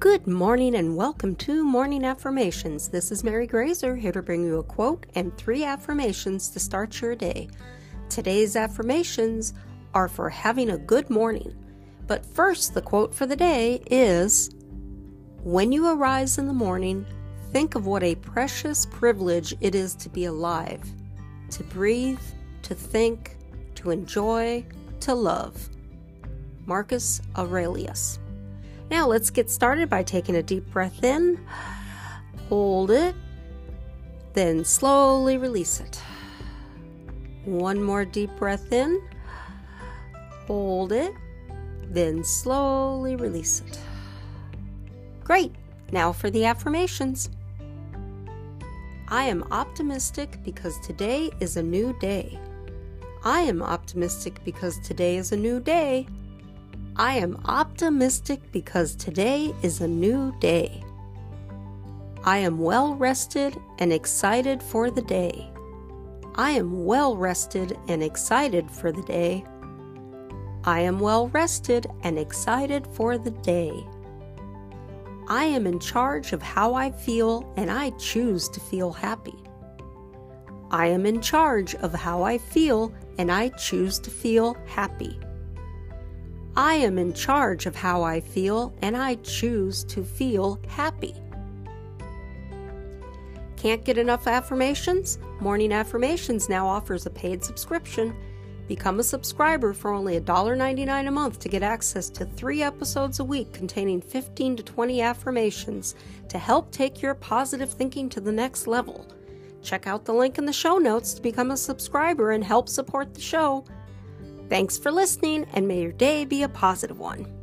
Good morning and welcome to Morning Affirmations. This is Mary Graser here to bring you a quote and three affirmations to start your day. Today's affirmations are for having a good morning. But first, the quote for the day is When you arise in the morning, think of what a precious privilege it is to be alive, to breathe, to think, to enjoy, to love. Marcus Aurelius. Now let's get started by taking a deep breath in, hold it, then slowly release it. One more deep breath in, hold it, then slowly release it. Great! Now for the affirmations. I am optimistic because today is a new day. I am optimistic because today is a new day. I am optimistic because today is a new day. I am well rested and excited for the day. I am well rested and excited for the day. I am well rested and excited for the day. I am in charge of how I feel and I choose to feel happy. I am in charge of how I feel and I choose to feel happy. I am in charge of how I feel and I choose to feel happy. Can't get enough affirmations? Morning Affirmations now offers a paid subscription. Become a subscriber for only $1.99 a month to get access to three episodes a week containing 15 to 20 affirmations to help take your positive thinking to the next level. Check out the link in the show notes to become a subscriber and help support the show. Thanks for listening, and may your day be a positive one.